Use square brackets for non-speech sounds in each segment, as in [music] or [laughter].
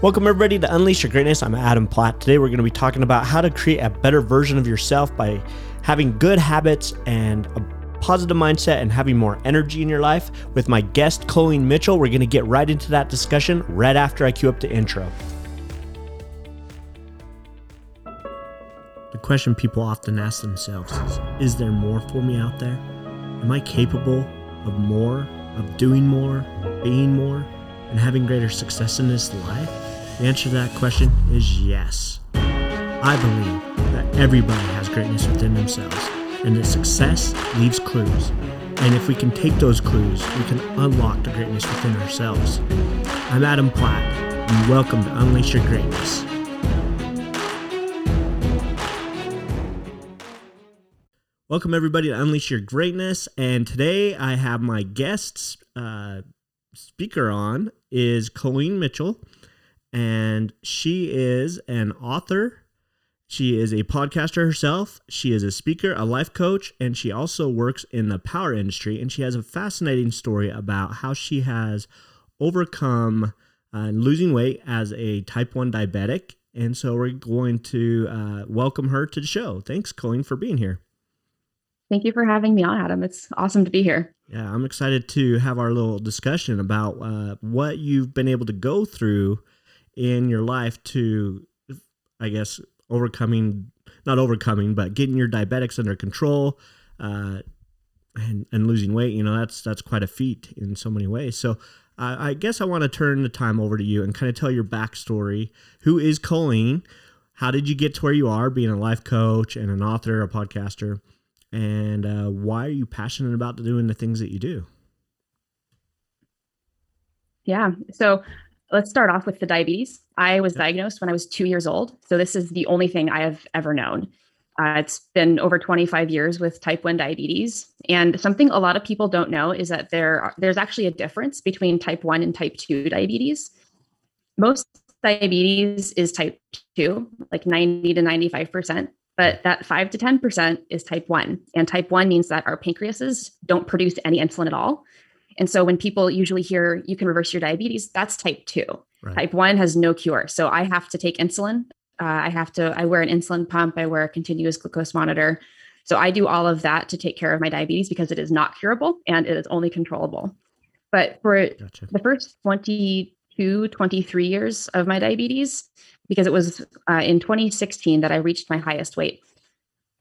Welcome, everybody, to Unleash Your Greatness. I'm Adam Platt. Today, we're going to be talking about how to create a better version of yourself by having good habits and a positive mindset and having more energy in your life. With my guest, Colleen Mitchell, we're going to get right into that discussion right after I cue up the intro. The question people often ask themselves is Is there more for me out there? Am I capable of more, of doing more, being more, and having greater success in this life? The answer to that question is yes. I believe that everybody has greatness within themselves, and that success leaves clues. And if we can take those clues, we can unlock the greatness within ourselves. I'm Adam Platt, and welcome to Unleash Your Greatness. Welcome, everybody, to Unleash Your Greatness. And today I have my guest uh, speaker on is Colleen Mitchell. And she is an author. She is a podcaster herself. She is a speaker, a life coach, and she also works in the power industry. And she has a fascinating story about how she has overcome uh, losing weight as a type 1 diabetic. And so we're going to uh, welcome her to the show. Thanks, Colleen, for being here. Thank you for having me on, Adam. It's awesome to be here. Yeah, I'm excited to have our little discussion about uh, what you've been able to go through in your life to, I guess, overcoming, not overcoming, but getting your diabetics under control uh, and, and losing weight. You know, that's that's quite a feat in so many ways. So I guess I want to turn the time over to you and kind of tell your backstory. Who is Colleen? How did you get to where you are, being a life coach and an author, a podcaster? and uh, why are you passionate about doing the things that you do? Yeah. So let's start off with the diabetes. I was diagnosed when I was two years old. So this is the only thing I have ever known. Uh, it's been over 25 years with type 1 diabetes. And something a lot of people don't know is that there are, there's actually a difference between type 1 and type 2 diabetes. Most diabetes is type 2, like 90 to 95%. But that 5 to 10% is type 1. And type 1 means that our pancreases don't produce any insulin at all. And so when people usually hear you can reverse your diabetes, that's type 2. Right. Type 1 has no cure. So I have to take insulin. Uh, I have to, I wear an insulin pump, I wear a continuous glucose monitor. So I do all of that to take care of my diabetes because it is not curable and it is only controllable. But for gotcha. the first 22, 23 years of my diabetes, because it was uh, in 2016 that I reached my highest weight.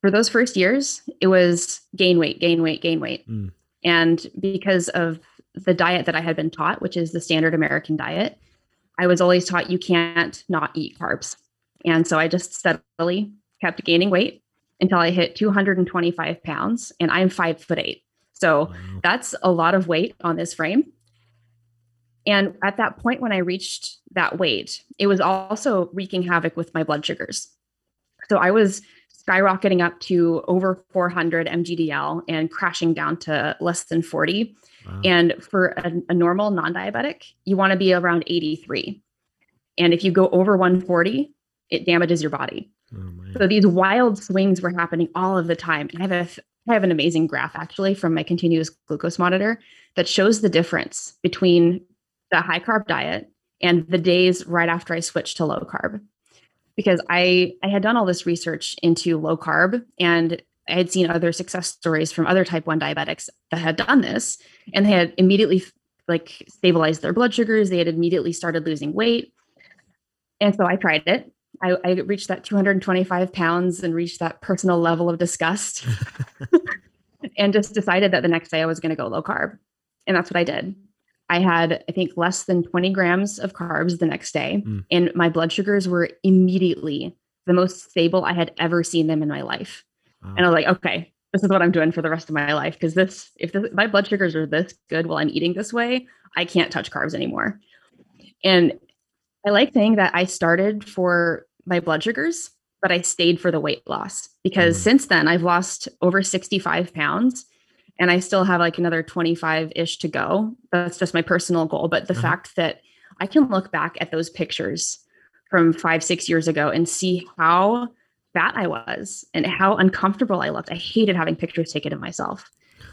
For those first years, it was gain weight, gain weight, gain weight. Mm. And because of the diet that I had been taught, which is the standard American diet, I was always taught you can't not eat carbs. And so I just steadily kept gaining weight until I hit 225 pounds and I'm five foot eight. So wow. that's a lot of weight on this frame. And at that point, when I reached that weight, it was also wreaking havoc with my blood sugars. So I was skyrocketing up to over 400 mgdl and crashing down to less than 40. Wow. And for a, a normal non diabetic, you want to be around 83. And if you go over 140, it damages your body. Oh, so these wild swings were happening all of the time. And I have a I have an amazing graph actually from my continuous glucose monitor that shows the difference between the high carb diet and the days right after I switched to low carb. Because I I had done all this research into low carb and I had seen other success stories from other type 1 diabetics that had done this and they had immediately like stabilized their blood sugars, they had immediately started losing weight. And so I tried it. I, I reached that 225 pounds and reached that personal level of disgust [laughs] [laughs] and just decided that the next day I was going to go low carb. And that's what I did. I had, I think, less than 20 grams of carbs the next day, mm. and my blood sugars were immediately the most stable I had ever seen them in my life. Wow. And I was like, okay, this is what I'm doing for the rest of my life. Because this, if this, my blood sugars are this good while I'm eating this way, I can't touch carbs anymore. And I like saying that I started for my blood sugars, but I stayed for the weight loss because mm. since then I've lost over 65 pounds and I still have like another 25 ish to go. That's just my personal goal. But the uh-huh. fact that I can look back at those pictures from five, six years ago and see how fat I was and how uncomfortable I looked. I hated having pictures taken of myself.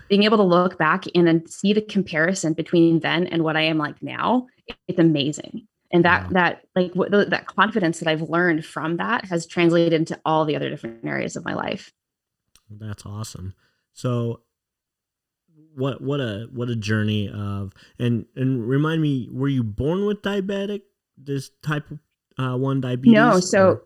Being able to look back and then see the comparison between then and what I am like now, it's amazing. and that Wow. that like what, that confidence that I've learned from that has translated into all the other different areas of my life. That's awesome. So what what a what a journey of and and remind me, were you born with diabetic this type uh, one diabetes? No, so or-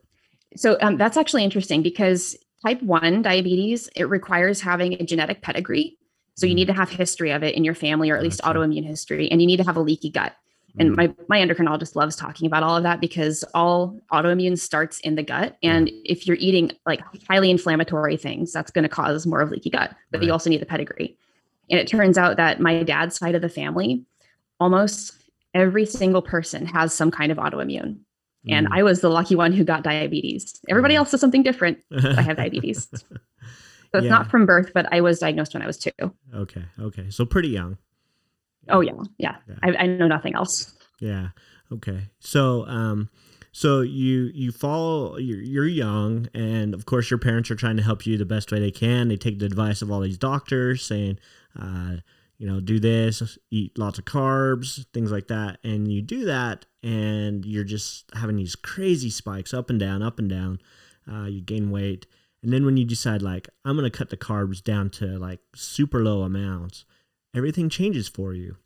so um, that's actually interesting because type 1 diabetes it requires having a genetic pedigree so you Mm. need to have history of it in your family or at least Gotcha. autoimmune history and you need to have a leaky gut and Mm, my my endocrinologist loves talking about all of that because all autoimmune starts in the gut and if you're eating like highly inflammatory things that's going to cause more of leaky gut but Right. you also need the pedigree and it turns out that my dad's side of the family almost every single person has some kind of autoimmune and mm. I was the lucky one who got diabetes. Everybody Mm. else has something different. I have [laughs] diabetes. So it's Yeah. not from birth, but I was diagnosed when I was two. okay, okay. So pretty young. Oh yeah, yeah. Yeah. I, I know nothing else. Yeah. Okay. So, um, so you you fall. You're, you're young, and of course, your parents are trying to help you the best way they can. They take the advice of all these doctors, saying, uh, you know, do this, eat lots of carbs, things like that, and you do that, and you're just having these crazy spikes up and down, up and down. Uh, you gain weight, and then when you decide, like, I'm gonna cut the carbs down to like super low amounts, everything changes for you.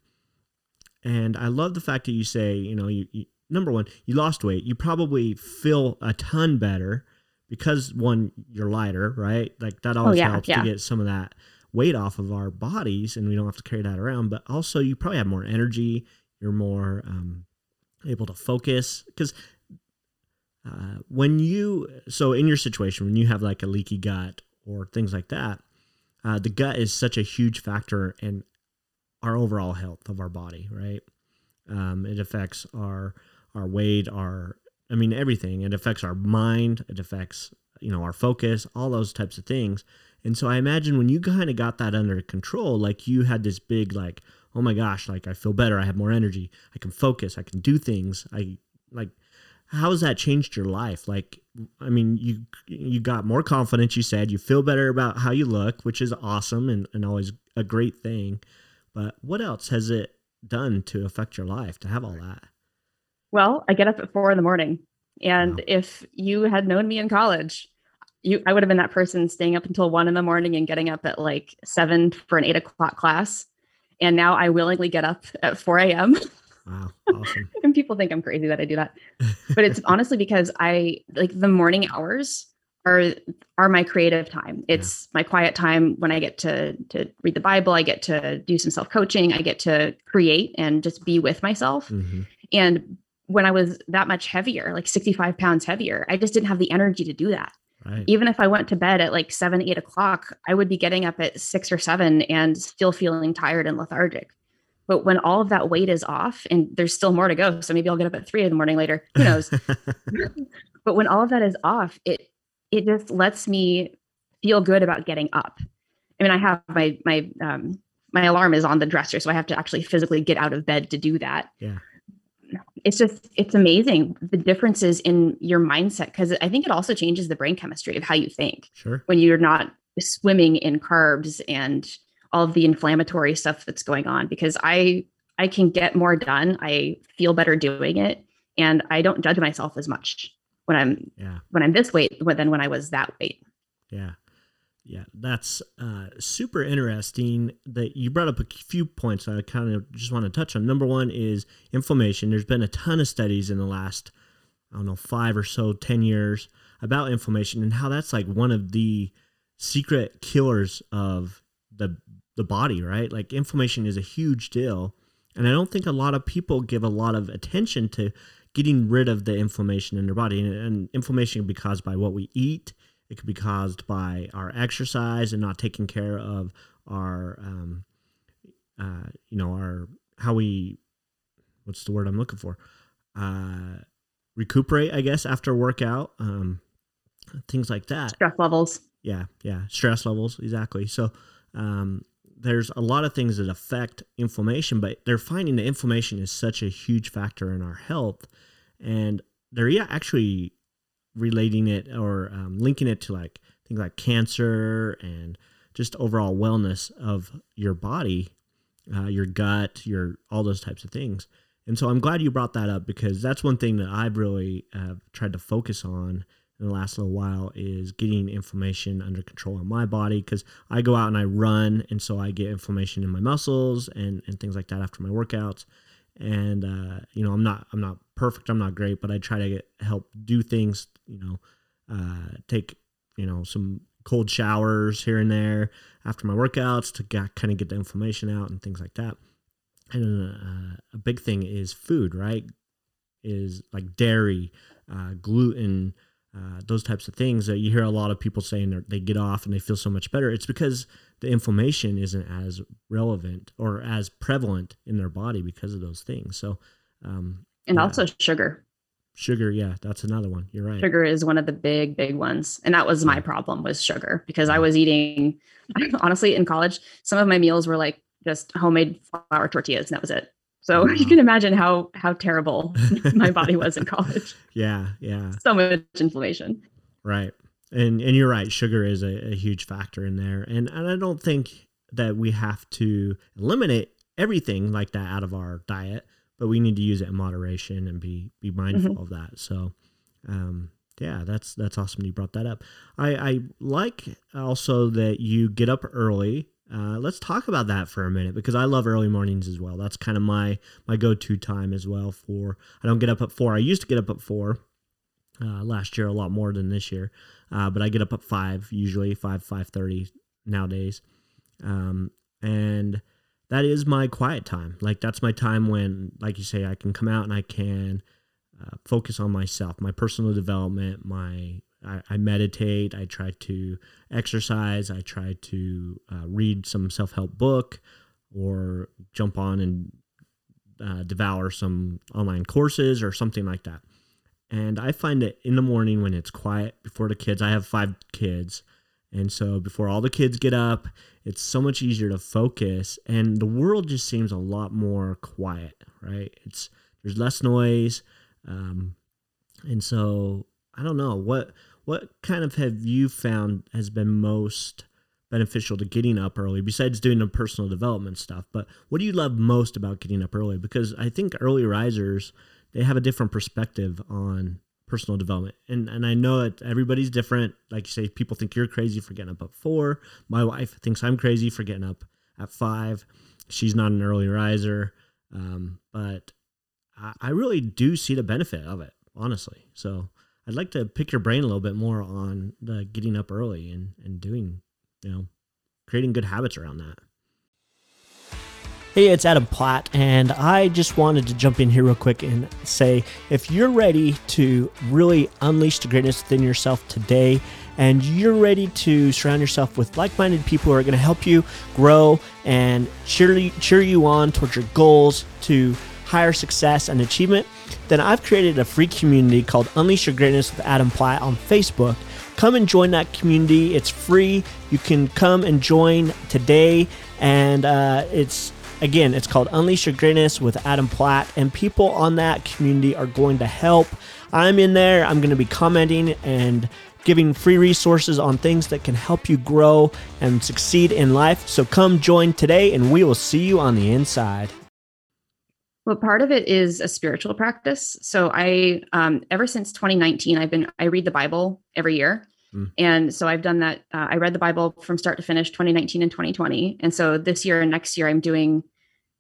And I love the fact that you say, you know, you, you number one, you lost weight. You probably feel a ton better because one, you're lighter, right? Like that always Oh, yeah, helps yeah. to get some of that weight off of our bodies, and we don't have to carry that around. But also, you probably have more energy. You're more um, able to focus because uh, when you so in your situation when you have like a leaky gut or things like that, uh, the gut is such a huge factor in our overall health of our body, right? Um, it affects our our weight, our I mean everything. It affects our mind. It affects you know our focus, all those types of things. And so I imagine when you kind of got that under control, like you had this big like, oh my gosh, like I feel better, I have more energy, I can focus, I can do things. I like how has that changed your life? Like I mean, you you got more confidence, you said, you feel better about how you look, which is awesome and, and always a great thing. But what else has it done to affect your life to have all that? Well, I get up at four in the morning. And Wow. if you had known me in college, you I would have been that person staying up until one in the morning and getting up at like seven for an eight o'clock class. And now I willingly get up at 4 a.m. [laughs] Wow, awesome. [laughs] and people think I'm crazy that I do that. But it's [laughs] honestly because I like the morning hours are are my creative time. It's my quiet time when I get to to read the Bible, I get to do some self-coaching, I get to create and just be with myself. hmm And when I was that much heavier, like 65 pounds heavier, I just didn't have the energy to do that. Right. Even if I went to bed at like seven, eight o'clock, I would be getting up at six or seven and still feeling tired and lethargic. But when all of that weight is off and there's still more to go, so maybe I'll get up at three in the morning later, who knows? [laughs] [laughs] but when all of that is off, it it just lets me feel good about getting up. I mean, I have my my um my alarm is on the dresser, so I have to actually physically get out of bed to do that. Yeah. It's just it's amazing the differences in your mindset because I think it also changes the brain chemistry of how you think Sure. when you're not swimming in carbs and all of the inflammatory stuff that's going on because I I can get more done. I feel better doing it and I don't judge myself as much when I'm Yeah. when I'm this weight than when I was that weight. Yeah. Yeah. That's uh, super interesting that you brought up a few points I kind of just want to touch on. Number one is inflammation. There's been a ton of studies in the last, I don't know, five or so, 10 years about inflammation and how that's like one of the secret killers of the the body, right? Like inflammation is a huge deal. And I don't think a lot of people give a lot of attention to getting rid of the inflammation in their body. And, and inflammation can be caused by what we eat. It could be caused by our exercise and not taking care of our, um, uh, you know, our how we, what's the word I'm looking for, uh, recuperate, I guess, after workout, um, things like that. Stress levels. Yeah, yeah, stress levels exactly. So um, there's a lot of things that affect inflammation, but they're finding that inflammation is such a huge factor in our health, and they're yeah, actually relating it or um, linking it to like things like cancer and just overall wellness of your body, uh, your gut, your all those types of things. And so I'm glad you brought that up because that's one thing that I've really uh, tried to focus on in the last little while is getting inflammation under control in my body because I go out and I run, and so I get inflammation in my muscles and, and things like that after my workouts. And uh, you know, I'm not I'm not perfect, I'm not great, but I try to get, help do things. You know, uh, take you know some cold showers here and there after my workouts to get, kind of get the inflammation out and things like that. And uh, a big thing is food, right? Is like dairy, uh, gluten, uh, those types of things that you hear a lot of people saying they get off and they feel so much better. It's because the inflammation isn't as relevant or as prevalent in their body because of those things. So, um, and yeah. also sugar. Sugar, yeah, that's another one. You're right. Sugar is one of the big, big ones, and that was my problem was sugar because I was eating. [laughs] Honestly, in college, some of my meals were like just homemade flour tortillas, and that was it. So [laughs] wow. you can imagine how how terrible [laughs] my body was in college. Yeah, yeah. So much inflammation. Right. And and you're right, sugar is a, a huge factor in there. And and I don't think that we have to eliminate everything like that out of our diet, but we need to use it in moderation and be be mindful mm-hmm. of that. So um yeah, that's that's awesome you brought that up. I, I like also that you get up early uh, let's talk about that for a minute because I love early mornings as well. That's kind of my my go to time as well. For I don't get up at four. I used to get up at four uh, last year, a lot more than this year, uh, but I get up at five usually five five thirty nowadays, um, and that is my quiet time. Like that's my time when, like you say, I can come out and I can uh, focus on myself, my personal development, my I, I, meditate. I try to exercise. I try to uh, read some self help book or jump on and uh, devour some online courses or something like that. And I find that in the morning when it's quiet before the kids, I have five kids. And so before all the kids get up, it's so much easier to focus and the world just seems a lot more quiet, right? It's there's less noise. Um, and so I don't know what what kind of have you found has been most beneficial to getting up early besides doing the personal development stuff but what do you love most about getting up early because i think early risers they have a different perspective on personal development. And and i know that everybody's different. Like you say people think you're crazy for getting up at four. My wife thinks i'm crazy for getting up at five. She's not an early riser. Um, but I, I really do see the benefit of it honestly. So I'd like to pick your brain a little bit more on the getting up early and, and doing, you know, creating good habits around that. Hey, it's Adam Platt, and I just wanted to jump in here real quick and say if you're ready to really unleash the greatness within yourself today, and you're ready to surround yourself with like minded people who are going to help you grow and cheer, cheer you on towards your goals to higher success and achievement, then I've created a free community called Unleash Your Greatness with Adam Platt on Facebook. Come and join that community. It's free. You can come and join today. And uh, it's, again, it's called Unleash Your Greatness with Adam Platt. And people on that community are going to help. I'm in there. I'm going to be commenting and giving free resources on things that can help you grow and succeed in life. So come join today, and we will see you on the inside. Well, part of it is a spiritual practice. So I, um, ever since 2019, I've been I read the Bible every year, mm. and so I've done that. Uh, I read the Bible from start to finish, 2019 and 2020, and so this year and next year I'm doing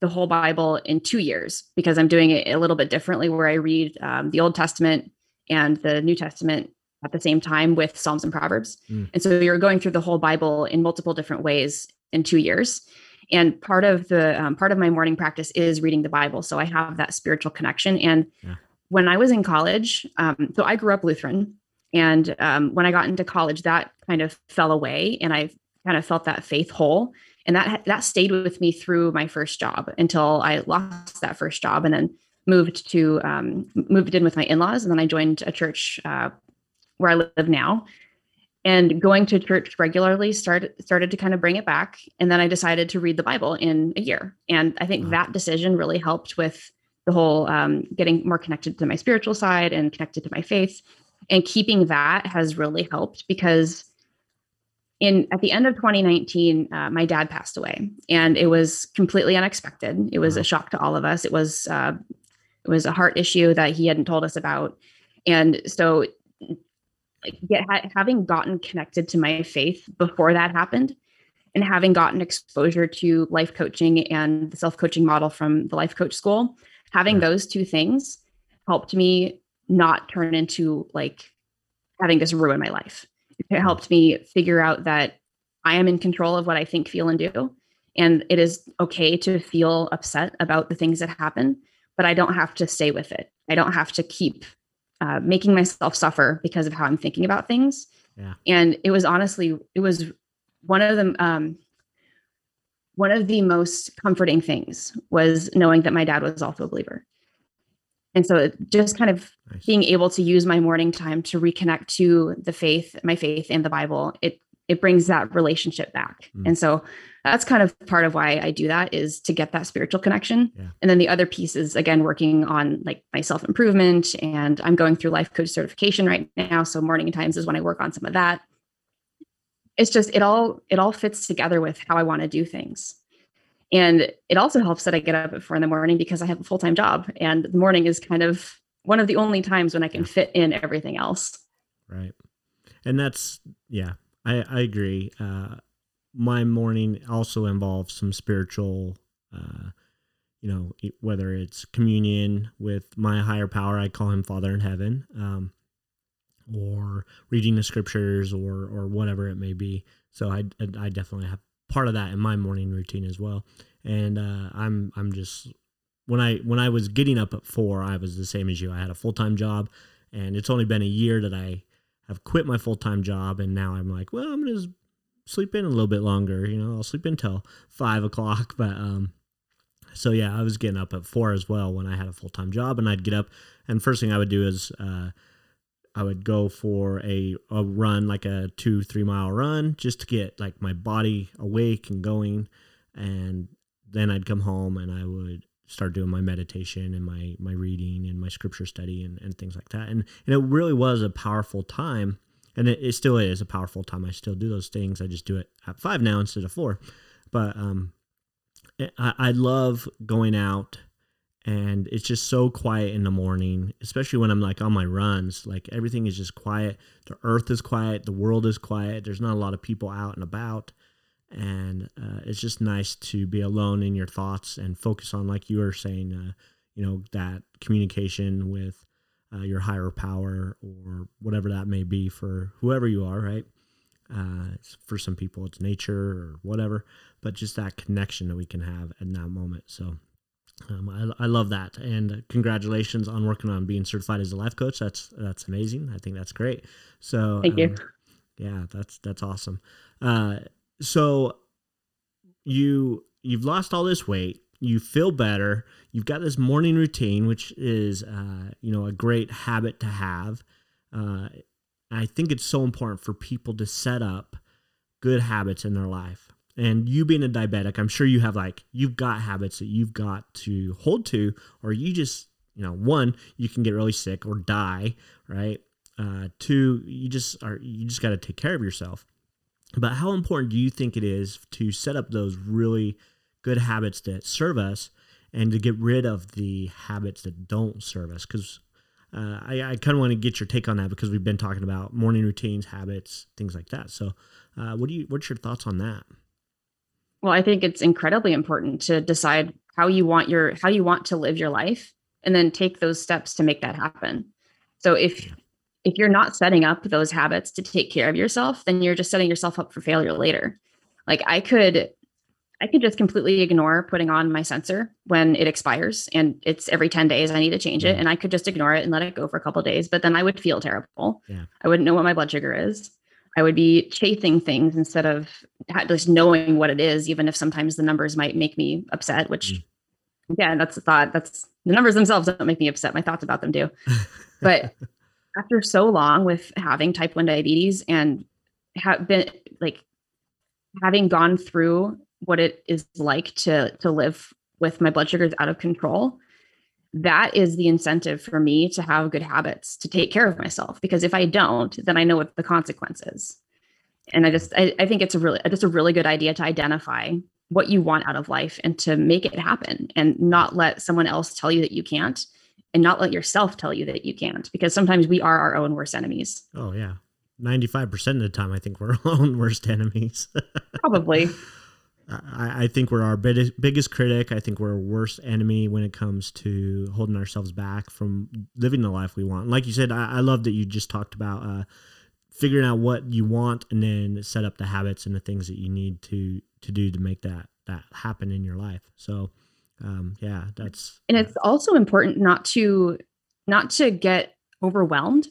the whole Bible in two years because I'm doing it a little bit differently, where I read um, the Old Testament and the New Testament at the same time with Psalms and Proverbs, mm. and so you're going through the whole Bible in multiple different ways in two years. And part of the um, part of my morning practice is reading the bible. So i have that spiritual connection. And yeah. when i was in college um, so i grew up lutheran. And um, when i got into college that kind of fell away and i kind of felt that faith hole and that that stayed with me through my first job until i lost that first job and then moved to um, moved in with my in-laws. And then i joined a church uh, where i live now. And going to church regularly started started to kind of bring it back. And then i decided to read the bible in a year. And i think wow. that decision really helped with the whole um, getting more connected to my spiritual side and connected to my faith. And keeping that has really helped because in at the end of 2019 uh, my dad passed away and it was completely unexpected it was a shock to all of us it was uh, It was a heart issue that he hadn't told us about. And so get, having gotten connected to my faith before that happened and having gotten exposure to life coaching and the self-coaching model from the life coach school, having those two things helped me not turn into like having this ruin my life. It helped me figure out that I am in control of what I think, feel, and do. And it is okay to feel upset about the things that happen, but I don't have to stay with it. I don't have to keep uh, making myself suffer because of how I'm thinking about things. Yeah. And it was honestly, it was one of the um, one of the most comforting things was knowing that my dad was also a believer. And so just kind of nice. being able to use my morning time to reconnect to the faith, my faith and the Bible, it it brings that relationship back. Mm. And so that's kind of part of why I do that is to get that spiritual connection. Yeah. And then the other piece is again working on like my self improvement and I'm going through life coach certification right now. So morning times is when I work on some of that. It's just it all it all fits together with how I want to do things. And it also helps that I get up at four in the morning because I have a full time job, and the morning is kind of one of the only times when I can fit in everything else. Right, and that's yeah, I I agree. Uh, my morning also involves some spiritual, uh, you know, whether it's communion with my higher power, I call him Father in Heaven, um, or reading the scriptures, or or whatever it may be. So I I definitely have part of that in my morning routine as well. And uh, I'm I'm just when I when I was getting up at four, I was the same as you. I had a full time job, and it's only been a year that I have quit my full time job, and now I'm like, well, I'm gonna sleep in a little bit longer. You know, I'll sleep until five o'clock. [laughs] But um, so yeah, I was getting up at four as well when I had a full time job, and I'd get up, and first thing I would do is uh, I would go for a, a run, like a two, three mile run, just to get like my body awake and going. And then I'd come home and I would start doing my meditation and my my reading and my scripture study and, and things like that. And, and it really was a powerful time. And it, it still is a powerful time. I still do those things. I just do it at five now instead of four. But um, I, I love going out and it's just so quiet in the morning especially when i'm like on my runs like everything is just quiet. The earth is quiet the world is quiet there's not a lot of people out and about and uh, it's just nice to be alone in your thoughts and focus on like you were saying uh, you know that communication with uh, your higher power or whatever that may be for whoever you are right? Uh, for some people it's nature or whatever but just that connection that we can have in that moment so um, I, I love that, and congratulations on working on being certified as a life coach. That's that's amazing. I think that's great. So thank um, you. Yeah, that's that's awesome. Uh, so you you've lost all this weight. You feel better. You've got this morning routine, which is uh, you know a great habit to have. Uh, I think it's so important for people to set up good habits in their life and you being a diabetic i'm sure you have like you've got habits that you've got to hold to or you just you know one you can get really sick or die right uh, two you just are you just got to take care of yourself but how important do you think it is to set up those really good habits that serve us and to get rid of the habits that don't serve us because uh, I, I kind of want to get your take on that because we've been talking about morning routines, habits, things like that. So, uh, what do you? What's your thoughts on that? Well, I think it's incredibly important to decide how you want your how you want to live your life and then take those steps to make that happen. So if if you're not setting up those habits to take care of yourself, then you're just setting yourself up for failure later. Like I could I could just completely ignore putting on my sensor when it expires and it's every 10 days I need to change it and I could just ignore it and let it go for a couple days, but then I would feel terrible. Yeah. I wouldn't know what my blood sugar is. I would be chasing things instead of just knowing what it is, even if sometimes the numbers might make me upset, which mm. yeah, that's the thought. That's the numbers themselves don't make me upset. My thoughts about them do. But [laughs] after so long with having type 1 diabetes and have been like having gone through what it is like to to live with my blood sugars out of control, that is the incentive for me to have good habits to take care of myself because if i don't then i know what the consequences and i just I, I, think it's a really just a really good idea to identify what you want out of life and to make it happen and not let someone else tell you that you can't and not let yourself tell you that you can't because sometimes we are our own worst enemies. Oh yeah. 95% of the time I think we're [laughs] our own worst enemies. [laughs] Probably. I, I think we're our biggest, biggest critic. I think we're our worst enemy when it comes to holding ourselves back from living the life we want. Like you said, I, I love that you just talked about uh, figuring out what you want and then set up the habits and the things that you need to to do to make that that happen in your life. So, um, yeah, that's and it's also important not to not to get overwhelmed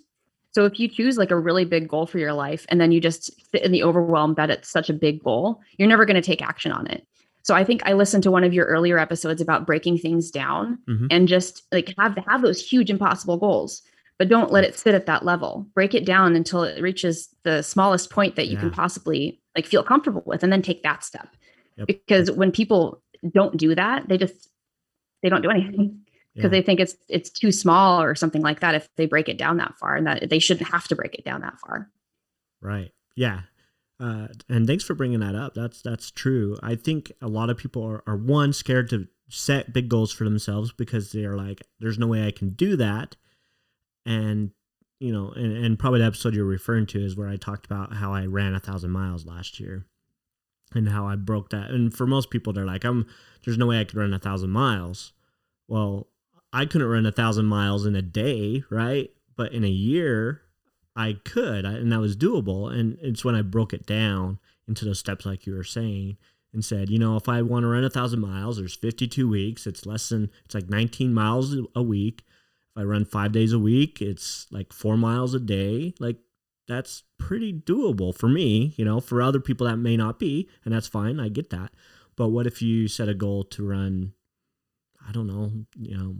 so if you choose like a really big goal for your life and then you just sit in the overwhelm that it's such a big goal, you're never going to take action on it. So I think I listened to one of your earlier episodes about breaking things down mm-hmm. and just like have to have those huge impossible goals, but don't let it sit at that level. Break it down until it reaches the smallest point that you yeah. can possibly like feel comfortable with and then take that step. Yep. Because when people don't do that, they just they don't do anything because yeah. they think it's it's too small or something like that if they break it down that far and that they shouldn't have to break it down that far. Right. Yeah. Uh, and thanks for bringing that up. That's that's true. I think a lot of people are, are one scared to set big goals for themselves because they're like there's no way i can do that. And you know and, and probably the episode you're referring to is where i talked about how i ran a thousand miles last year and how i broke that. And for most people they're like i'm there's no way i could run a thousand miles. Well I couldn't run a thousand miles in a day, right? But in a year, I could, and that was doable. And it's when I broke it down into those steps, like you were saying, and said, you know, if I want to run a thousand miles, there's 52 weeks. It's less than, it's like 19 miles a week. If I run five days a week, it's like four miles a day. Like that's pretty doable for me. You know, for other people that may not be, and that's fine. I get that. But what if you set a goal to run, I don't know, you know,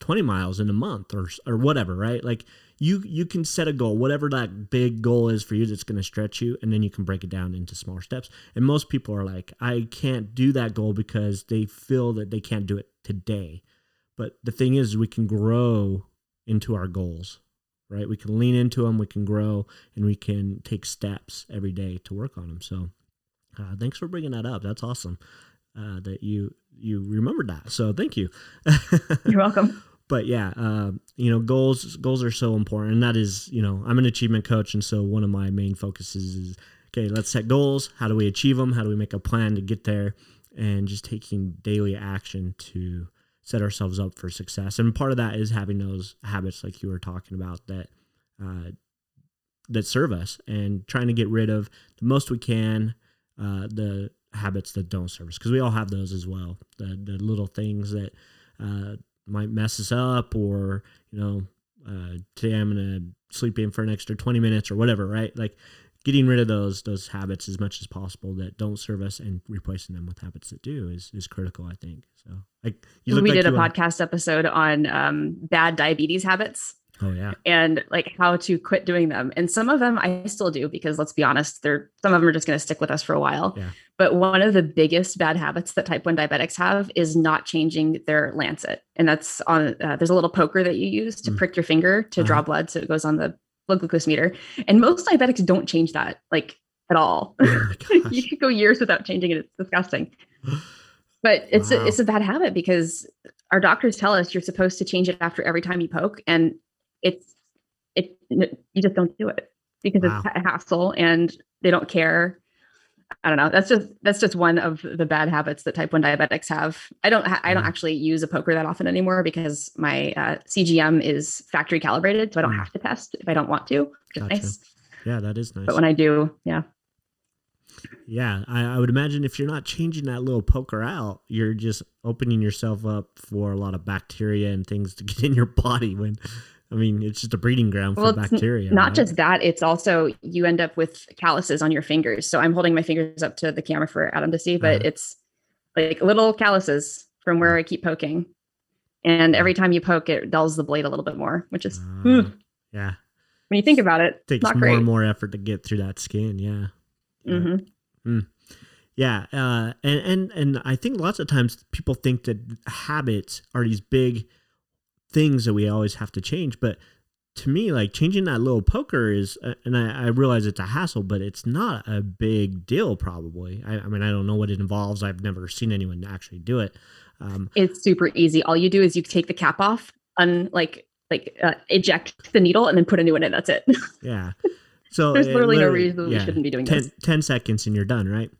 20 miles in a month or or whatever, right? Like you you can set a goal, whatever that big goal is for you that's going to stretch you and then you can break it down into smaller steps. And most people are like, I can't do that goal because they feel that they can't do it today. But the thing is we can grow into our goals, right? We can lean into them, we can grow, and we can take steps every day to work on them. So, uh, thanks for bringing that up. That's awesome uh, that you you remembered that. So thank you. [laughs] You're welcome. but yeah, uh, you know, goals goals are so important, and that is, you know, I'm an achievement coach, and so one of my main focuses is okay, let's set goals. How do we achieve them? How do we make a plan to get there? And just taking daily action to set ourselves up for success. And part of that is having those habits, like you were talking about, that uh, that serve us, and trying to get rid of the most we can. Uh, the habits that don't serve us because we all have those as well. The, the little things that uh, might mess us up or you know uh, today i'm gonna sleep in for an extra 20 minutes or whatever right? Like getting rid of those those habits as much as possible that don't serve us and replacing them with habits that do is is critical i think. So like we like did a podcast episode on um, bad diabetes habits Oh yeah. And like how to quit doing them. And some of them I still do because let's be honest, they're some of them are just going to stick with us for a while. Yeah. But one of the biggest bad habits that type 1 diabetics have is not changing their lancet. And that's on uh, there's a little poker that you use to mm. prick your finger to uh-huh. draw blood so it goes on the blood glucose meter. And most diabetics don't change that like at all. Oh [laughs] you could go years without changing it. It's disgusting. But it's wow. a, it's a bad habit because our doctors tell us you're supposed to change it after every time you poke and it's it you just don't do it because wow. it's a hassle and they don't care I don't know. That's just that's just one of the bad habits that type one diabetics have. I don't ha- I don't actually use a poker that often anymore because my uh, CGM is factory calibrated, so I don't mm. have to test if I don't want to. Which gotcha. nice. Yeah, that is nice. But when I do, yeah. Yeah, I, I would imagine if you're not changing that little poker out, you're just opening yourself up for a lot of bacteria and things to [laughs] get in your body when I mean, it's just a breeding ground well, for bacteria. Not right? just that, it's also you end up with calluses on your fingers. So I'm holding my fingers up to the camera for Adam to see, but uh-huh. it's like little calluses from where I keep poking. And every time you poke, it dulls the blade a little bit more, which is uh, yeah. When you think about it, it takes more great. and more effort to get through that skin. Yeah. Mm-hmm. Mm. Yeah, uh, and and and I think lots of times people think that habits are these big things that we always have to change. But to me, like changing that little poker is, uh, and I, I, realize it's a hassle, but it's not a big deal. Probably. I, I, mean, I don't know what it involves. I've never seen anyone actually do it. Um, it's super easy. All you do is you take the cap off un like like uh, eject the needle and then put a new one in. That's it. [laughs] Yeah. So There's it literally, no reason yeah, we shouldn't be doing 10, this. 10 seconds and you're done, right?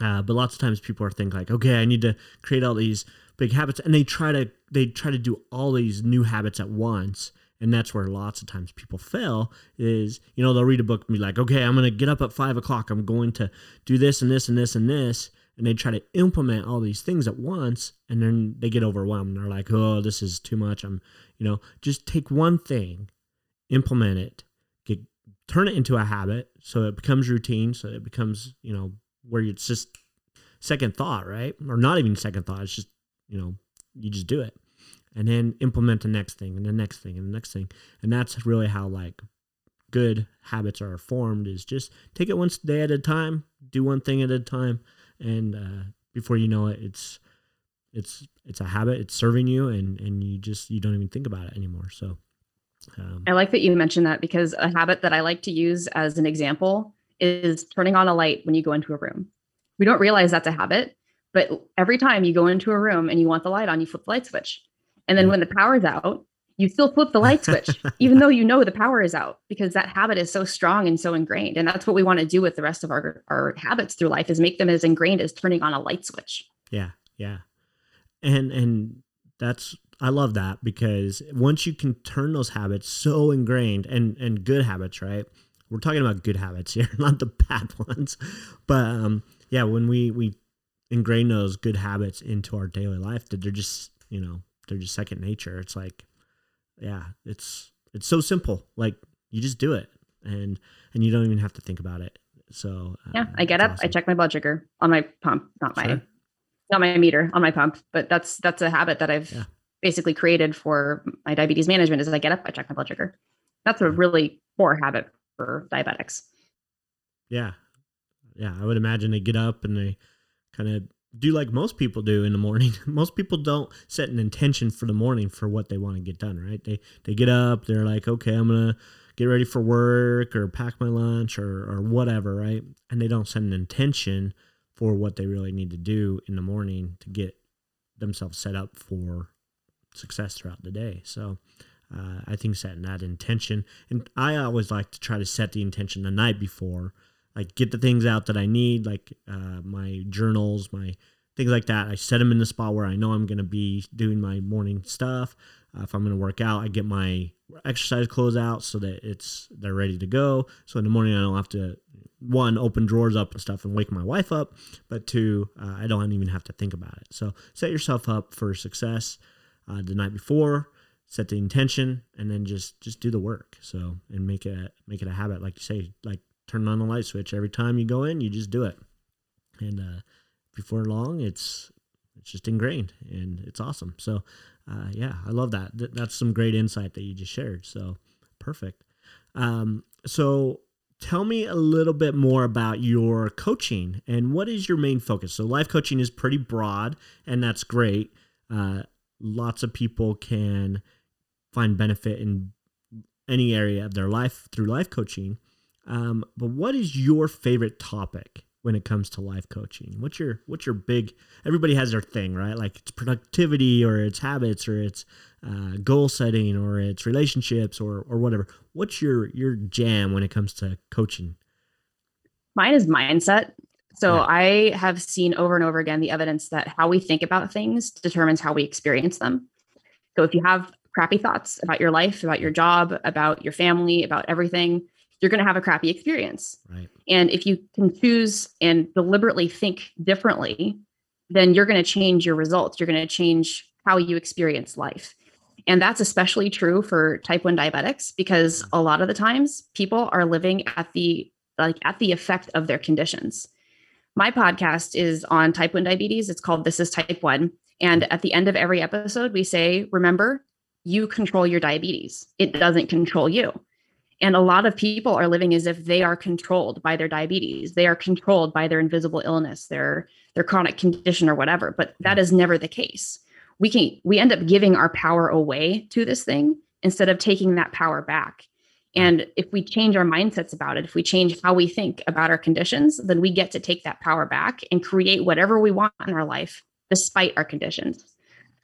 Uh, but lots of times people are think like, okay, I need to create all these big habits, and they try to they try to do all these new habits at once, and that's where lots of times people fail. Is you know they'll read a book and be like, okay, I'm gonna get up at five o'clock, I'm going to do this and this and this and this, and they try to implement all these things at once, and then they get overwhelmed. and They're like, oh, this is too much. I'm, you know, just take one thing, implement it, get turn it into a habit so it becomes routine so it becomes you know where it's just second thought right or not even second thought it's just you know you just do it. And then implement the next thing and the next thing and the next thing. And that's really how like good habits are formed is just take it one day at a time do one thing at a time and uh, before you know it it's it's it's a habit it's serving you and and you just you don't even think about it anymore. So um, I like that you mentioned that because a habit that I like to use as an example is turning on a light when you go into a room. We don't realize that's a habit, but every time you go into a room and you want the light on, you flip the light switch. And then Yeah. when the power's out, you still flip the light switch, [laughs] even though you know the power is out, because that habit is so strong and so ingrained. And that's what we want to do with the rest of our, our habits through life is make them as ingrained as turning on a light switch. Yeah, yeah. And and that's I love that because once you can turn those habits so ingrained and and good habits, right? We're talking about good habits here, [laughs] not the bad ones. But um yeah, when we we ingrain those good habits into our daily life that they're just, you know, they're just second nature. It's like yeah, it's it's so simple. Like you just do it and and you don't even have to think about it. So Yeah, uh, I get up, I check my blood sugar on my pump, not my not my meter, on my pump. But that's that's a habit that I've Yeah. basically created for my diabetes management. Is I get up, I check my blood sugar. That's a really poor habit for diabetics. Yeah. Yeah. I would imagine they get up and they kind of do like most people do in the morning. [laughs] most people don't set an intention for the morning for what they want to get done, right? They they get up, they're like, okay, I'm gonna get ready for work or pack my lunch or or whatever, right? And they don't set an intention for what they really need to do in the morning to get themselves set up for success throughout the day. So uh, I think setting that intention, and I always like to try to set the intention the night before, like get the things out that I need, like uh, my journals, my things like that. I set them in the spot where I know I'm going to be doing my morning stuff. Uh, if I'm going to work out, I get my exercise clothes out so that it's they're ready to go. So in the morning, I don't have to one open drawers up and stuff and wake my wife up, but two, uh, I don't even have to think about it. So set yourself up for success uh, the night before set the intention and then just just do the work so and make it make it a habit like you say like turn on the light switch. Every time you go in you just do it. And uh before long it's it's just ingrained and it's awesome. So uh yeah i love that. Th- that's some great insight that you just shared. So perfect. Um so tell me a little bit more about your coaching and what is your main focus? So life coaching is pretty broad and that's great. Uh lots of people can find benefit in any area of their life through life coaching. Um, but what is your favorite topic when it comes to life coaching? What's your what's your big? Everybody has their thing, right? Like it's productivity, or it's habits, or it's uh, goal setting, or it's relationships, or or whatever. What's your your jam when it comes to coaching? Mine is mindset. So Yeah. I have seen over and over again the evidence that how we think about things determines how we experience them. So if you have crappy thoughts about your life, about your job, about your family, about everything, you're going to have a crappy experience. Right. And if you can choose and deliberately think differently, then you're going to change your results. You're going to change how you experience life. And that's especially true for type 1 diabetics because mm. a lot of the times people are living at the like at the effect of their conditions. My podcast is on type 1 diabetes. It's called This is Type 1. And mm. at the end of every episode, we say, remember, you control your diabetes. It doesn't control you. And a lot of people are living as if they are controlled by their diabetes. They are controlled by their invisible illness, their their chronic condition or whatever, but mm-hmm. that is never the case. We can we end up giving our power away to this thing instead of taking that power back. Mm-hmm. And if we change our mindsets about it, if we change how we think about our conditions, then we get to take that power back and create whatever we want in our life despite our conditions.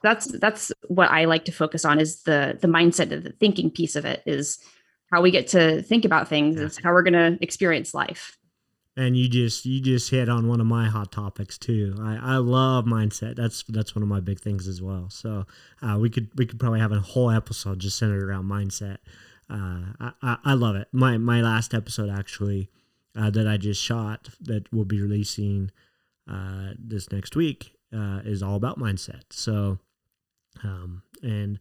that's that's what I like to focus on is the the mindset, the thinking piece of it is how we get to think about things, is how we're going to experience life. And you just you just hit on one of my hot topics too. I, I love mindset. That's that's one of my big things as well. So uh, we could we could probably have a whole episode just centered around mindset. Uh, I, I love it. My my last episode actually uh, that I just shot that will be releasing uh, this next week uh, is all about mindset. So um, and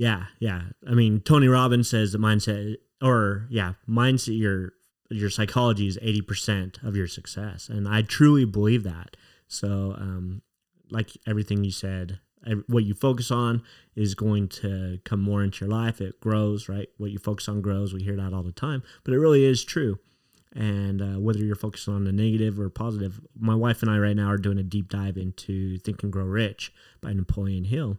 yeah, yeah. I mean, Tony Robbins says the mindset, or yeah, mindset, your your psychology is eighty percent of your success, and I truly believe that. So, um, like everything you said, what you focus on is going to come more into your life. It grows, right? What you focus on grows. We hear that all the time, but it really is true. And uh, whether you're focusing on the negative or positive, my wife and I right now are doing a deep dive into Think and Grow Rich by Napoleon Hill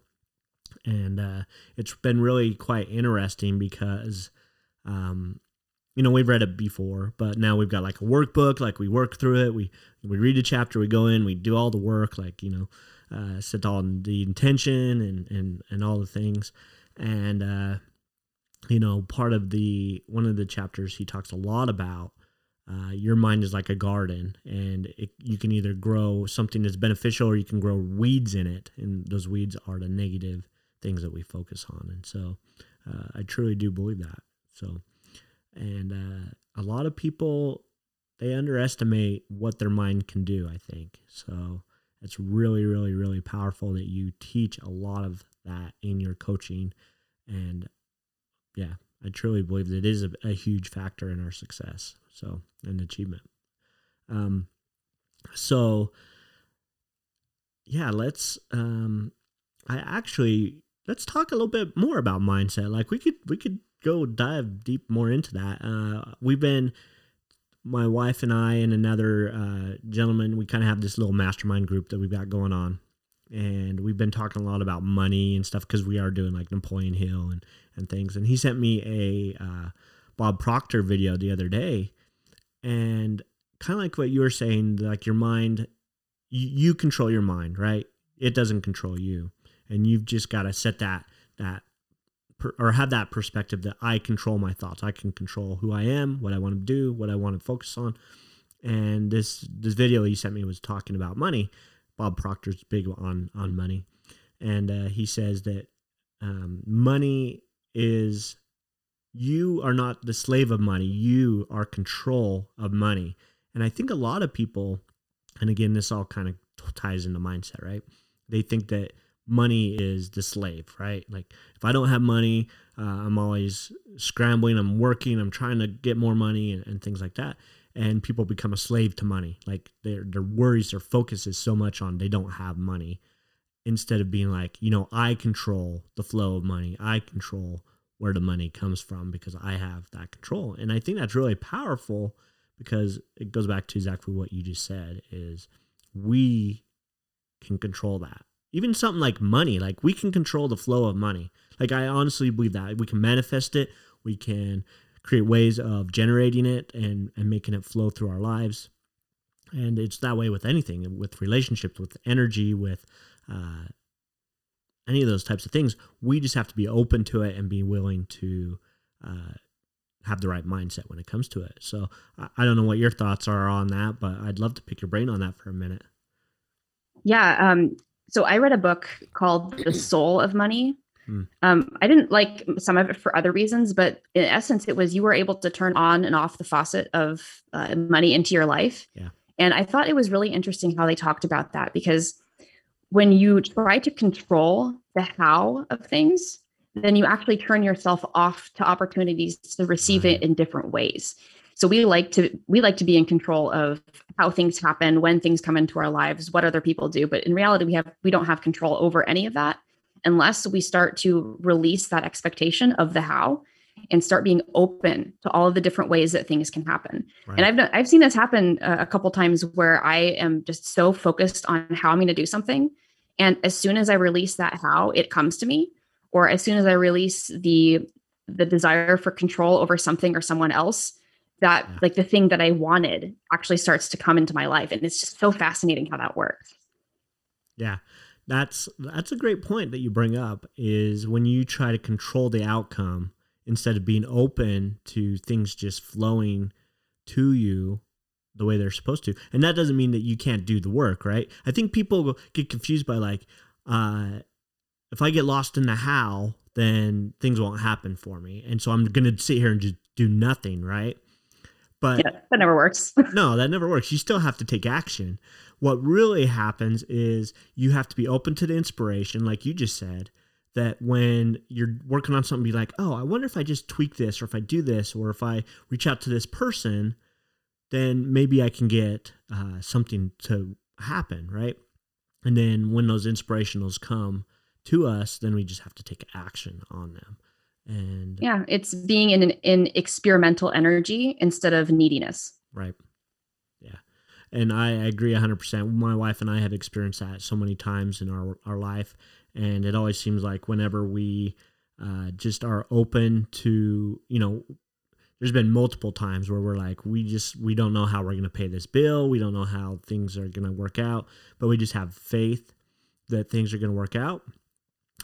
and uh, it's been really quite interesting because um, you know we've read it before but now we've got like a workbook like we work through it we we read a chapter we go in we do all the work like you know uh, set all the intention and and and all the things. And uh, you know part of the one of the chapters he talks a lot about uh, your mind is like a garden and it, you can either grow something that's beneficial or you can grow weeds in it. And those weeds are the negative things that we focus on. And so uh, I truly do believe that. So, and uh, a lot of people, they underestimate what their mind can do, I think. So it's really, really, really powerful that you teach a lot of that in your coaching. And yeah, I truly believe that it is a, a huge factor in our success. So, and achievement. Um, so yeah, let's, um, I actually let's talk a little bit more about mindset. Like we could we could go dive deep more into that. Uh, we've been my wife and I and another uh, gentleman. We kind of have this little mastermind group that we've got going on, and we've been talking a lot about money and stuff because we are doing like Napoleon Hill and and things. And he sent me a uh, Bob Proctor video the other day, and kind of like what you were saying, like your mind, you, you control your mind, right? It doesn't control you and you've just got to set that that per, or have that perspective that I control my thoughts. I can control who I am, what I want to do, what I want to focus on. And this this video he sent me was talking about money. Bob Proctor's big on on money, and uh, he says that um, money is you are not the slave of money. You are control of money. And I think a lot of people, and again, this all kind of ties into mindset, right? They think that money is the slave, right? Like if I don't have money, uh, I'm always scrambling, I'm working, I'm trying to get more money and, and, things like that. And people become a slave to money. Like their their worries, their focus is so much on they don't have money, instead of being like, you know, I control the flow of money. I control where the money comes from because I have that control. And I think that's really powerful because it goes back to exactly what you just said is we can control that even something like money like we can control the flow of money. Like i honestly believe that we can manifest it we can create ways of generating it and and making it flow through our lives. And it's that way with anything with relationships with energy with uh, any of those types of things. We just have to be open to it and be willing to uh, have the right mindset when it comes to it. So I, don't know what your thoughts are on that but i'd love to pick your brain on that for a minute. Yeah um, so I read a book called The Soul of Money. Hmm. Um, I didn't like some of it for other reasons, but in essence, it was you were able to turn on and off the faucet of uh, money into your life. Yeah. And I thought it was really interesting how they talked about that because when you try to control the how of things, then you actually turn yourself off to opportunities to receive right. it in different ways so we like to we like to be in control of how things happen when things come into our lives what other people do but in reality we have we don't have control over any of that unless we start to release that expectation of the how and start being open to all of the different ways that things can happen. Right. And I've I've seen this happen uh, a couple times where I am just so focused on how I'm going to do something and as soon as I release that how it comes to me or as soon as I release the the desire for control over something or someone else that yeah. like the thing that I wanted actually starts to come into my life. And it's just so fascinating how that works. Yeah. that's that's a great point that you bring up is when you try to control the outcome instead of being open to things just flowing to you the way they're supposed to and that doesn't mean that you can't do the work right i think people get confused by like uh if i get lost in the how then things won't happen for me and so i'm gonna sit here and just do nothing right but yeah, that never works. [laughs] no, that never works. You still have to take action. What really happens is you have to be open to the inspiration, like you just said, that when you're working on something, be like, oh, I wonder if I just tweak this, or if I do this, or if I reach out to this person, then maybe I can get uh, something to happen, right? And then when those inspirationals come to us, then we just have to take action on them and yeah it's being in an in experimental energy instead of neediness. Right. Yeah. And i agree 100% my wife and i have experienced that so many times in our our life. And it always seems like whenever we uh, just are open to you know there's been multiple times where we're like we just we don't know how we're going to pay this bill. We don't know how things are going to work out but we just have faith that things are going to work out.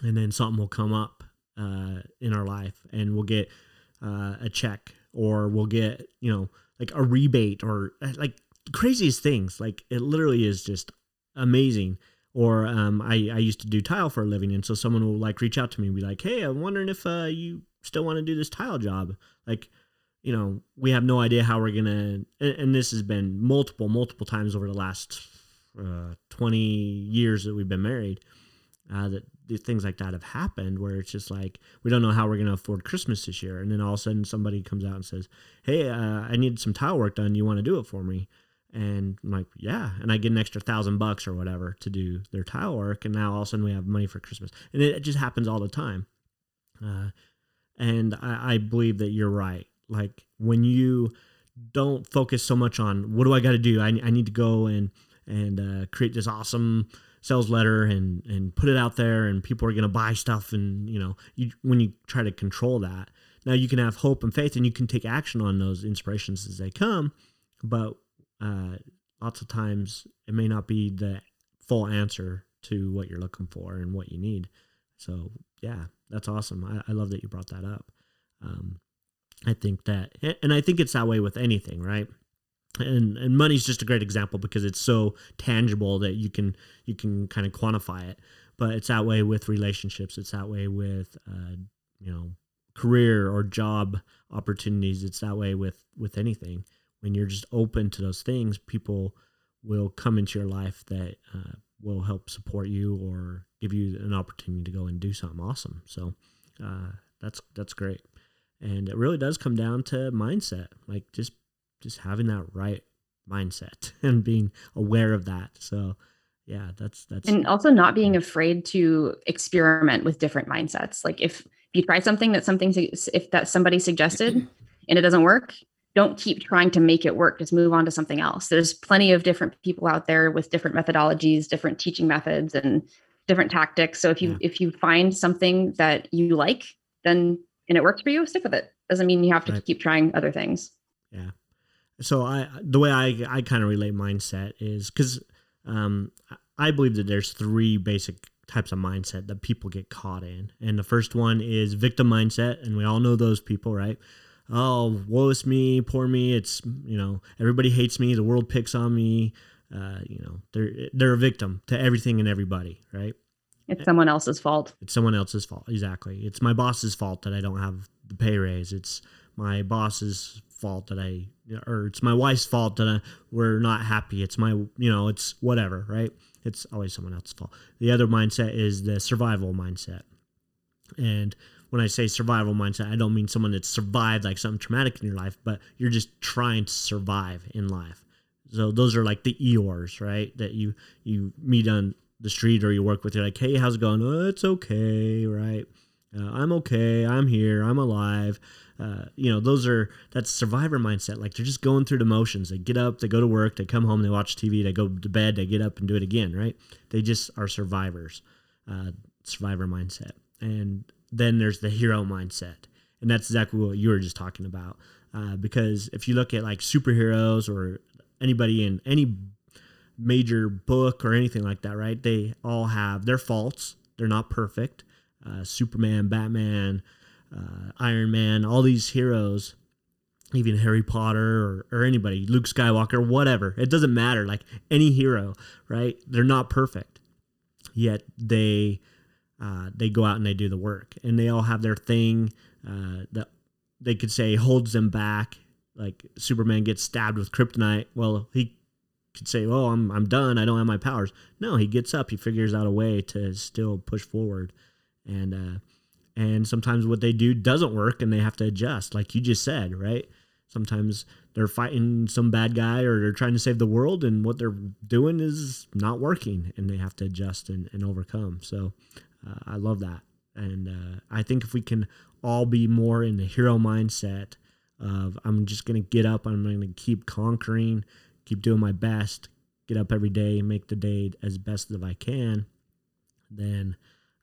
And then something will come up uh, in our life, and we'll get uh, a check or we'll get you know like a rebate or uh, like craziest things. Like it literally is just amazing. Or um, I I used to do tile for a living, and so someone will like reach out to me and be like, "Hey, I'm wondering if uh, you still want to do this tile job." Like you know, we have no idea how we're gonna, and, and this has been multiple, multiple times over the last uh, 20 years that we've been married. Uh, that things like that have happened where it's just like we don't know how we're going to afford christmas this year. And then all of a sudden somebody comes out and says hey uh, i need some tile work done. You want to do it for me? And i'm like yeah. And i get an extra thousand bucks or whatever to do their tile work. And now all of a sudden we have money for christmas. And it, just happens all the time. Uh, and I, I believe that you're right. Like when you don't focus so much on what do i got to do? I, I need to go and and uh, create this awesome sales letter and and put it out there and people are going to buy stuff and you know you when you try to control that. Now you can have hope and faith and you can take action on those inspirations as they come but uh, lots of times it may not be the full answer to what you're looking for and what you need. So yeah that's awesome. I, I love that you brought that up. Um, i think that and i think it's that way with anything right and and money's just a great example because it's so tangible that you can you can kind of quantify it. But it's that way with relationships. It's that way with uh, you know career or job opportunities. It's that way with with anything. When you're just open to those things people will come into your life that uh, will help support you or give you an opportunity to go and do something awesome. So uh, that's that's great. And it really does come down to mindset. Like just just having that right mindset [laughs] and being aware of that. So yeah, that's that's and also not being afraid to experiment with different mindsets. Like if you try something that something if that somebody suggested [clears throat] and it doesn't work, don't keep trying to make it work. Just move on to something else. There's plenty of different people out there with different methodologies, different teaching methods, and different tactics. So if you yeah. if you find something that you like, then and it works for you, stick with it. Doesn't mean you have to right. keep trying other things. Yeah so I the way I I kind of relate mindset is because um, I believe that there's three basic types of mindset that people get caught in, and the first one is victim mindset, and we all know those people, right? Oh, woe is me, poor me. It's you know everybody hates me. The world picks on me. Uh, you know they're they're a victim to everything and everybody, right? It's someone else's fault. It's someone else's fault. Exactly. It's my boss's fault that I don't have the pay raise. It's my boss's fault that I, or it's my wife's fault that I, we're not happy. It's my, you know, it's whatever, right? It's always someone else's fault. The other mindset is the survival mindset. And when I say survival mindset, I don't mean someone that's survived like something traumatic in your life, but you're just trying to survive in life. So those are like the Eeyores, right? That you you meet on the street or you work with. You're like, hey, how's it going? Oh, it's okay, right? Uh, I'm okay. I'm here. I'm alive. Uh, you know, those are that's survivor mindset. Like they're just going through the motions. They get up, they go to work, they come home, they watch TV, they go to bed, they get up and do it again. Right? They just are survivors. Uh, survivor mindset. And then there's the hero mindset, and that's exactly what you were just talking about. Uh, because if you look at like superheroes or anybody in any major book or anything like that, right? They all have their faults. They're not perfect. Uh, Superman, Batman, uh, Iron Man, all these heroes, even Harry Potter or, or anybody, Luke Skywalker, whatever. It doesn't matter. Like any hero, right? They're not perfect, yet they uh, they go out and they do the work, and they all have their thing uh, that they could say holds them back. Like Superman gets stabbed with kryptonite. Well, he could say, "Oh, I'm I'm done. I don't have my powers." No, he gets up. He figures out a way to still push forward, and uh, and sometimes what they do doesn't work, and they have to adjust. Like you just said, right? Sometimes they're fighting some bad guy or they're trying to save the world, and what they're doing is not working, and they have to adjust and, and overcome. So uh, I love that. And uh, I think if we can all be more in the hero mindset of I'm just going to get up, I'm going to keep conquering, keep doing my best, get up every day, make the day as best as I can, then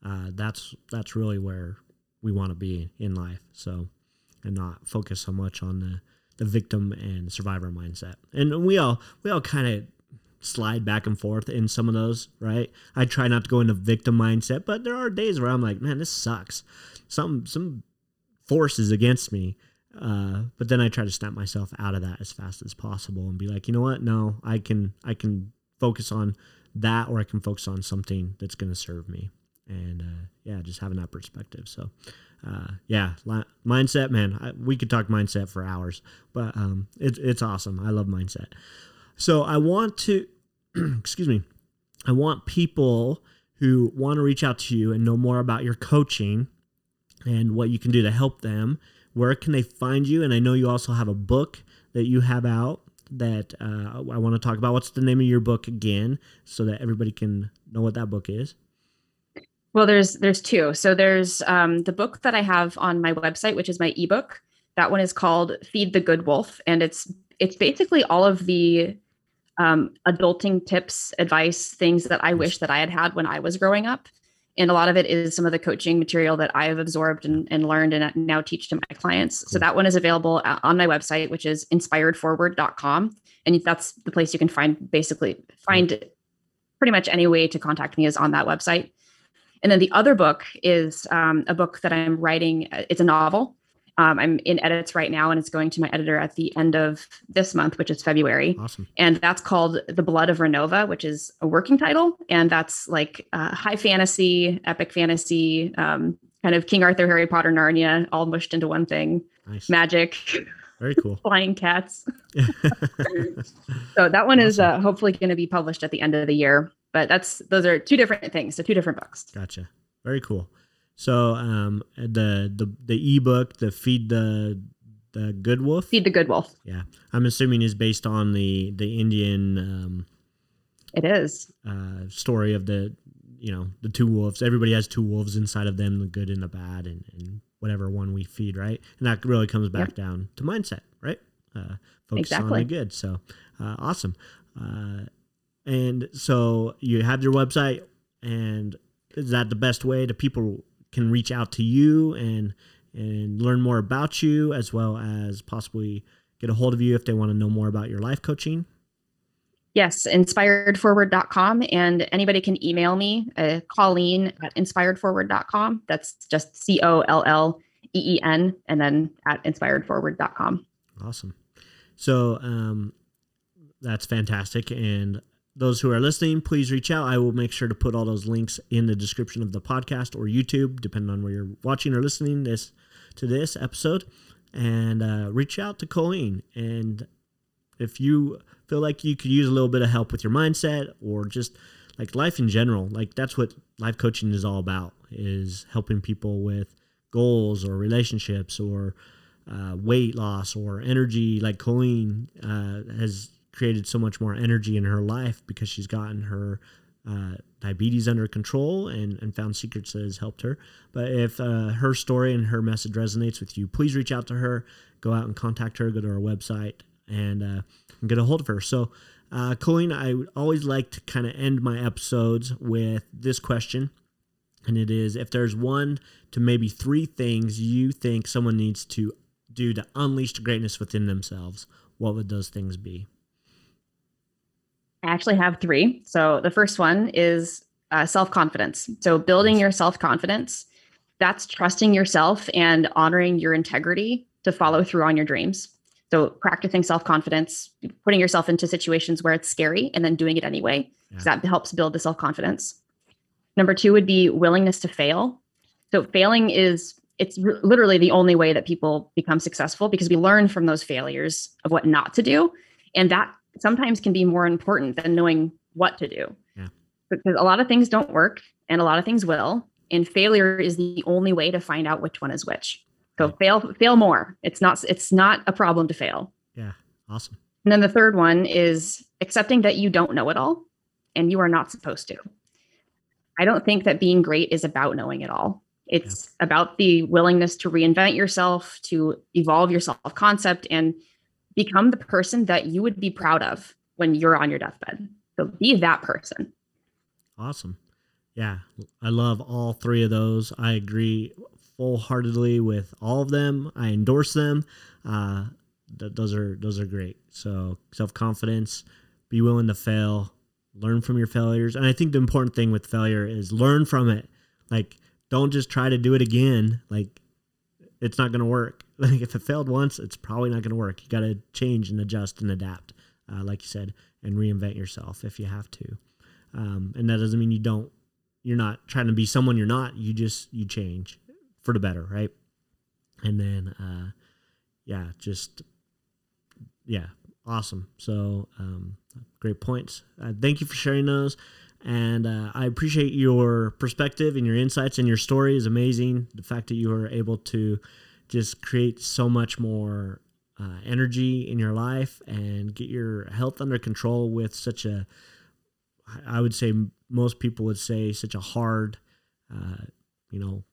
uh, that's that's really where we want to be in life. So, and not focus so much on the the victim and survivor mindset. And we all we all kind of slide back and forth in some of those, right? I try not to go into victim mindset, but there are days where I'm like, man, this sucks. Some some force is against me. Uh, but then I try to snap myself out of that as fast as possible and be like, you know what? No, I can I can focus on that, or I can focus on something that's going to serve me. And uh, yeah, just having that perspective. So uh, yeah, li- mindset, man. I, we could talk mindset for hours, but um, it, it's awesome. I love mindset. So I want to [clears throat] excuse me, I want people who want to reach out to you and know more about your coaching and what you can do to help them. Where can they find you? And I know you also have a book that you have out that uh, I want to talk about. What's the name of your book again, so that everybody can know what that book is? Well, there's there's two. So there's um, the book that I have on my website, which is my ebook. That one is called Feed the Good Wolf, and it's it's basically all of the um, adulting tips, advice, things that I wish that I had had when I was growing up. And a lot of it is some of the coaching material that I have absorbed and, and learned and now teach to my clients. So that one is available on my website, which is inspiredforward.com. And that's the place you can find basically find pretty much any way to contact me is on that website. And then the other book is um, a book that I'm writing. It's a novel um, I'm in edits right now, and it's going to my editor at the end of this month, which is February. Awesome. And that's called The Blood of Renova, which is a working title. And that's like uh, high fantasy, epic fantasy, um, kind of King Arthur, Harry Potter, Narnia, all mushed into one thing. Nice. Magic. Very cool. [laughs] Flying cats. [laughs] so that one awesome. is uh, hopefully going to be published at the end of the year. But that's those are two different things. So two different books. Gotcha. Very cool. So um, the the the ebook, the feed the the good wolf. Feed the good wolf. Yeah, I'm assuming is based on the the Indian. Um, it is uh, story of the you know the two wolves. Everybody has two wolves inside of them, the good and the bad, and, and whatever one we feed, right? And that really comes back down to mindset, right? Uh, focus exactly. on the good. So uh, awesome. Uh, and so you have your website, and is that the best way that people can reach out to you and and learn more about you as well as possibly get a hold of you if they want to know more about your life coaching? Yes inspiredforward.com and anybody can email me uh, colleen at inspiredforward.com that's just c-o-l-l-e-e-n and then at inspiredforward.com awesome. So um, that's fantastic. And those who are listening, please reach out. I will make sure to put all those links in the description of the podcast or YouTube, depending on where you're watching or listening this to this episode. And uh, reach out to Colleen. And if you feel like you could use a little bit of help with your mindset or just like life in general, like that's what life coaching is all about: is helping people with goals or relationships or uh, weight loss or energy. Like Colleen uh, has created so much more energy in her life because she's gotten her uh, diabetes under control and, and found secrets that has helped her. But if uh, her story and her message resonates with you, please reach out to her. Go out and contact her. Go to our website and, uh, and get a hold of her. So, uh, Colleen, I always like to kind of end my episodes with this question. And it is if there's one to maybe three things you think someone needs to do to unleash the greatness within themselves, what would those things be? I actually have three. So the first one is uh, self confidence. So building your self confidence, that's trusting yourself and honoring your integrity to follow through on your dreams. So practicing self confidence, putting yourself into situations where it's scary and then doing it anyway, yeah. that helps build the self confidence. Number two would be willingness to fail. So failing is it's r- literally the only way that people become successful because we learn from those failures of what not to do, and that sometimes can be more important than knowing what to do. Yeah. Because a lot of things don't work and a lot of things will, and failure is the only way to find out which one is which. So right. fail fail more. It's not it's not a problem to fail. Yeah. Awesome. And then the third one is accepting that you don't know it all and you are not supposed to. I don't think that being great is about knowing it all. It's yeah. about the willingness to reinvent yourself, to evolve your self concept, and become the person that you would be proud of when you're on your deathbed. So be that person. Awesome. Yeah, I love all three of those. I agree full heartedly with all of them. I endorse them. Uh, th- those are those are great. So self confidence, be willing to fail, learn from your failures. And I think the important thing with failure is learn from it. Like, don't just try to do it again. Like, it's not going to work. [laughs] Like, if it failed once, it's probably not going to work. You got to change and adjust and adapt, uh, like you said, and reinvent yourself if you have to. Um, and that doesn't mean you don't, you're not trying to be someone you're not. You just, you change for the better, right? And then, uh, yeah, just, yeah, awesome. So, um, great points. Uh, thank you for sharing those. And uh, I appreciate your perspective and your insights and your story is amazing. The fact that you are able to just create so much more uh, energy in your life and get your health under control with such a, I would say most people would say such a hard, uh, you know,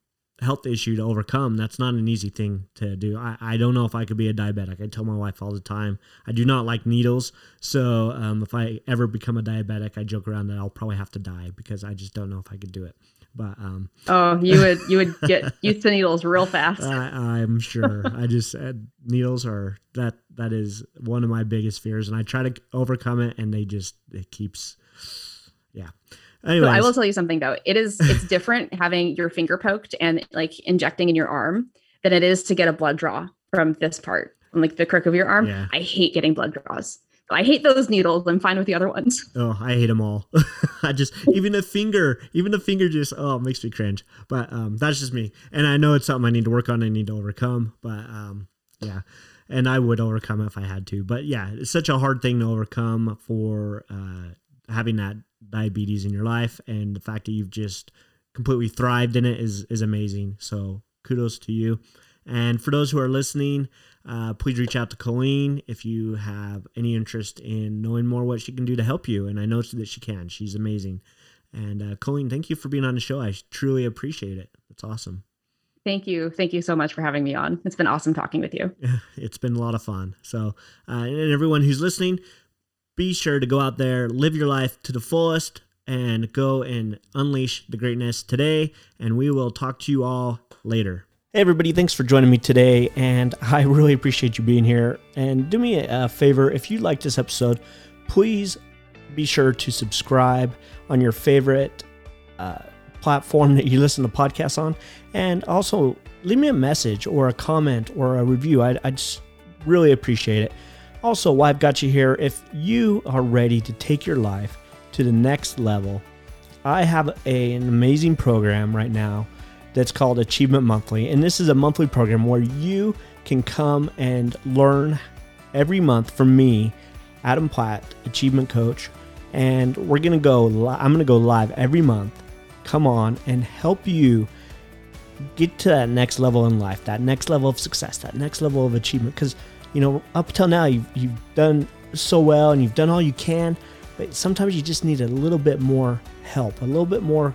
health issue to overcome. That's not an easy thing to do. I, I don't know if I could be a diabetic. I tell my wife all the time, I do not like needles. So um, if I ever become a diabetic, I joke around that I'll probably have to die because I just don't know if I could do it. But um, oh, you would you would [laughs] get used to needles real fast. I, am sure. I just uh, needles are that that is one of my biggest fears, and I try to overcome it, and they just it keeps yeah. Anyways. I will tell you something though. It is it's [laughs] different having your finger poked and like injecting in your arm than it is to get a blood draw from this part, from like the crook of your arm. Yeah. I hate getting blood draws. I hate those needles. I'm fine with the other ones. [laughs] Oh, I hate them all. [laughs] I just even the finger, even the finger just oh it makes me cringe. But um, that's just me, and I know it's something I need to work on. I need to overcome. But um, yeah, and I would overcome if I had to. But yeah, it's such a hard thing to overcome for uh, having that diabetes in your life and the fact that you've just completely thrived in it is is amazing so kudos to you and for those who are listening uh, please reach out to colleen if you have any interest in knowing more what she can do to help you and i know that she can she's amazing and uh, colleen thank you for being on the show i truly appreciate it it's awesome Thank you. Thank you so much for having me on. It's been awesome talking with you. [laughs] It's been a lot of fun. So, uh, and everyone who's listening, be sure to go out there, live your life to the fullest, and go and unleash the greatness today. And we will talk to you all later. Hey, everybody, thanks for joining me today. And [laughs] I really appreciate you being here. And do me a favor if you like this episode, please be sure to subscribe on your favorite uh, platform that you listen to podcasts on. And also leave me a message or a comment or a review. I, I just really appreciate it. Also, why I've got you here, if you are ready to take your life to the next level, I have a, an amazing program right now that's called Achievement Monthly. And this is a monthly program where you can come and learn every month from me, Adam Platt, Achievement Coach. And we're going to go, li- I'm going to go live every month. Come on and help you get to that next level in life, that next level of success, that next level of achievement. Because you know, up till now you've, you've done so well and you've done all you can, but sometimes you just need a little bit more help, a little bit more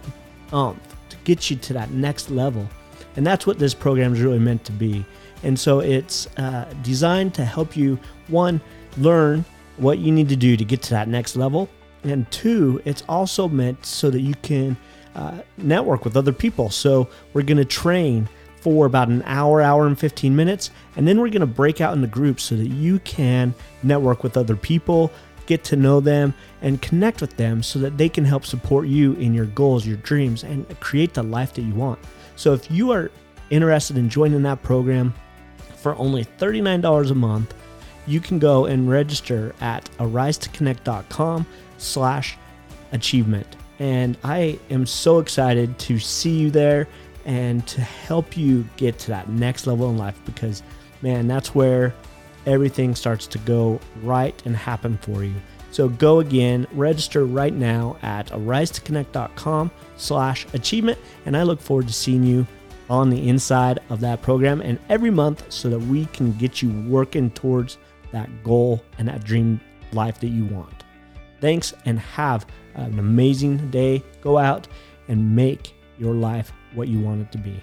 umph to get you to that next level. And that's what this program is really meant to be. And so it's uh, designed to help you, one, learn what you need to do to get to that next level. And two, it's also meant so that you can uh, network with other people. So we're going to train for about an hour, hour and 15 minutes. And then we're going to break out into groups so that you can network with other people, get to know them, and connect with them so that they can help support you in your goals, your dreams, and create the life that you want. So if you are interested in joining that program for only $39 a month, you can go and register at arisetoconnect.com slash achievement. And I am so excited to see you there and to help you get to that next level in life because, man, that's where everything starts to go right and happen for you. So go again, register right now at arisetoconnect.com slash achievement. And I look forward to seeing you on the inside of that program and every month so that we can get you working towards that goal and that dream life that you want. Thanks and have an amazing day. Go out and make your life what you want it to be.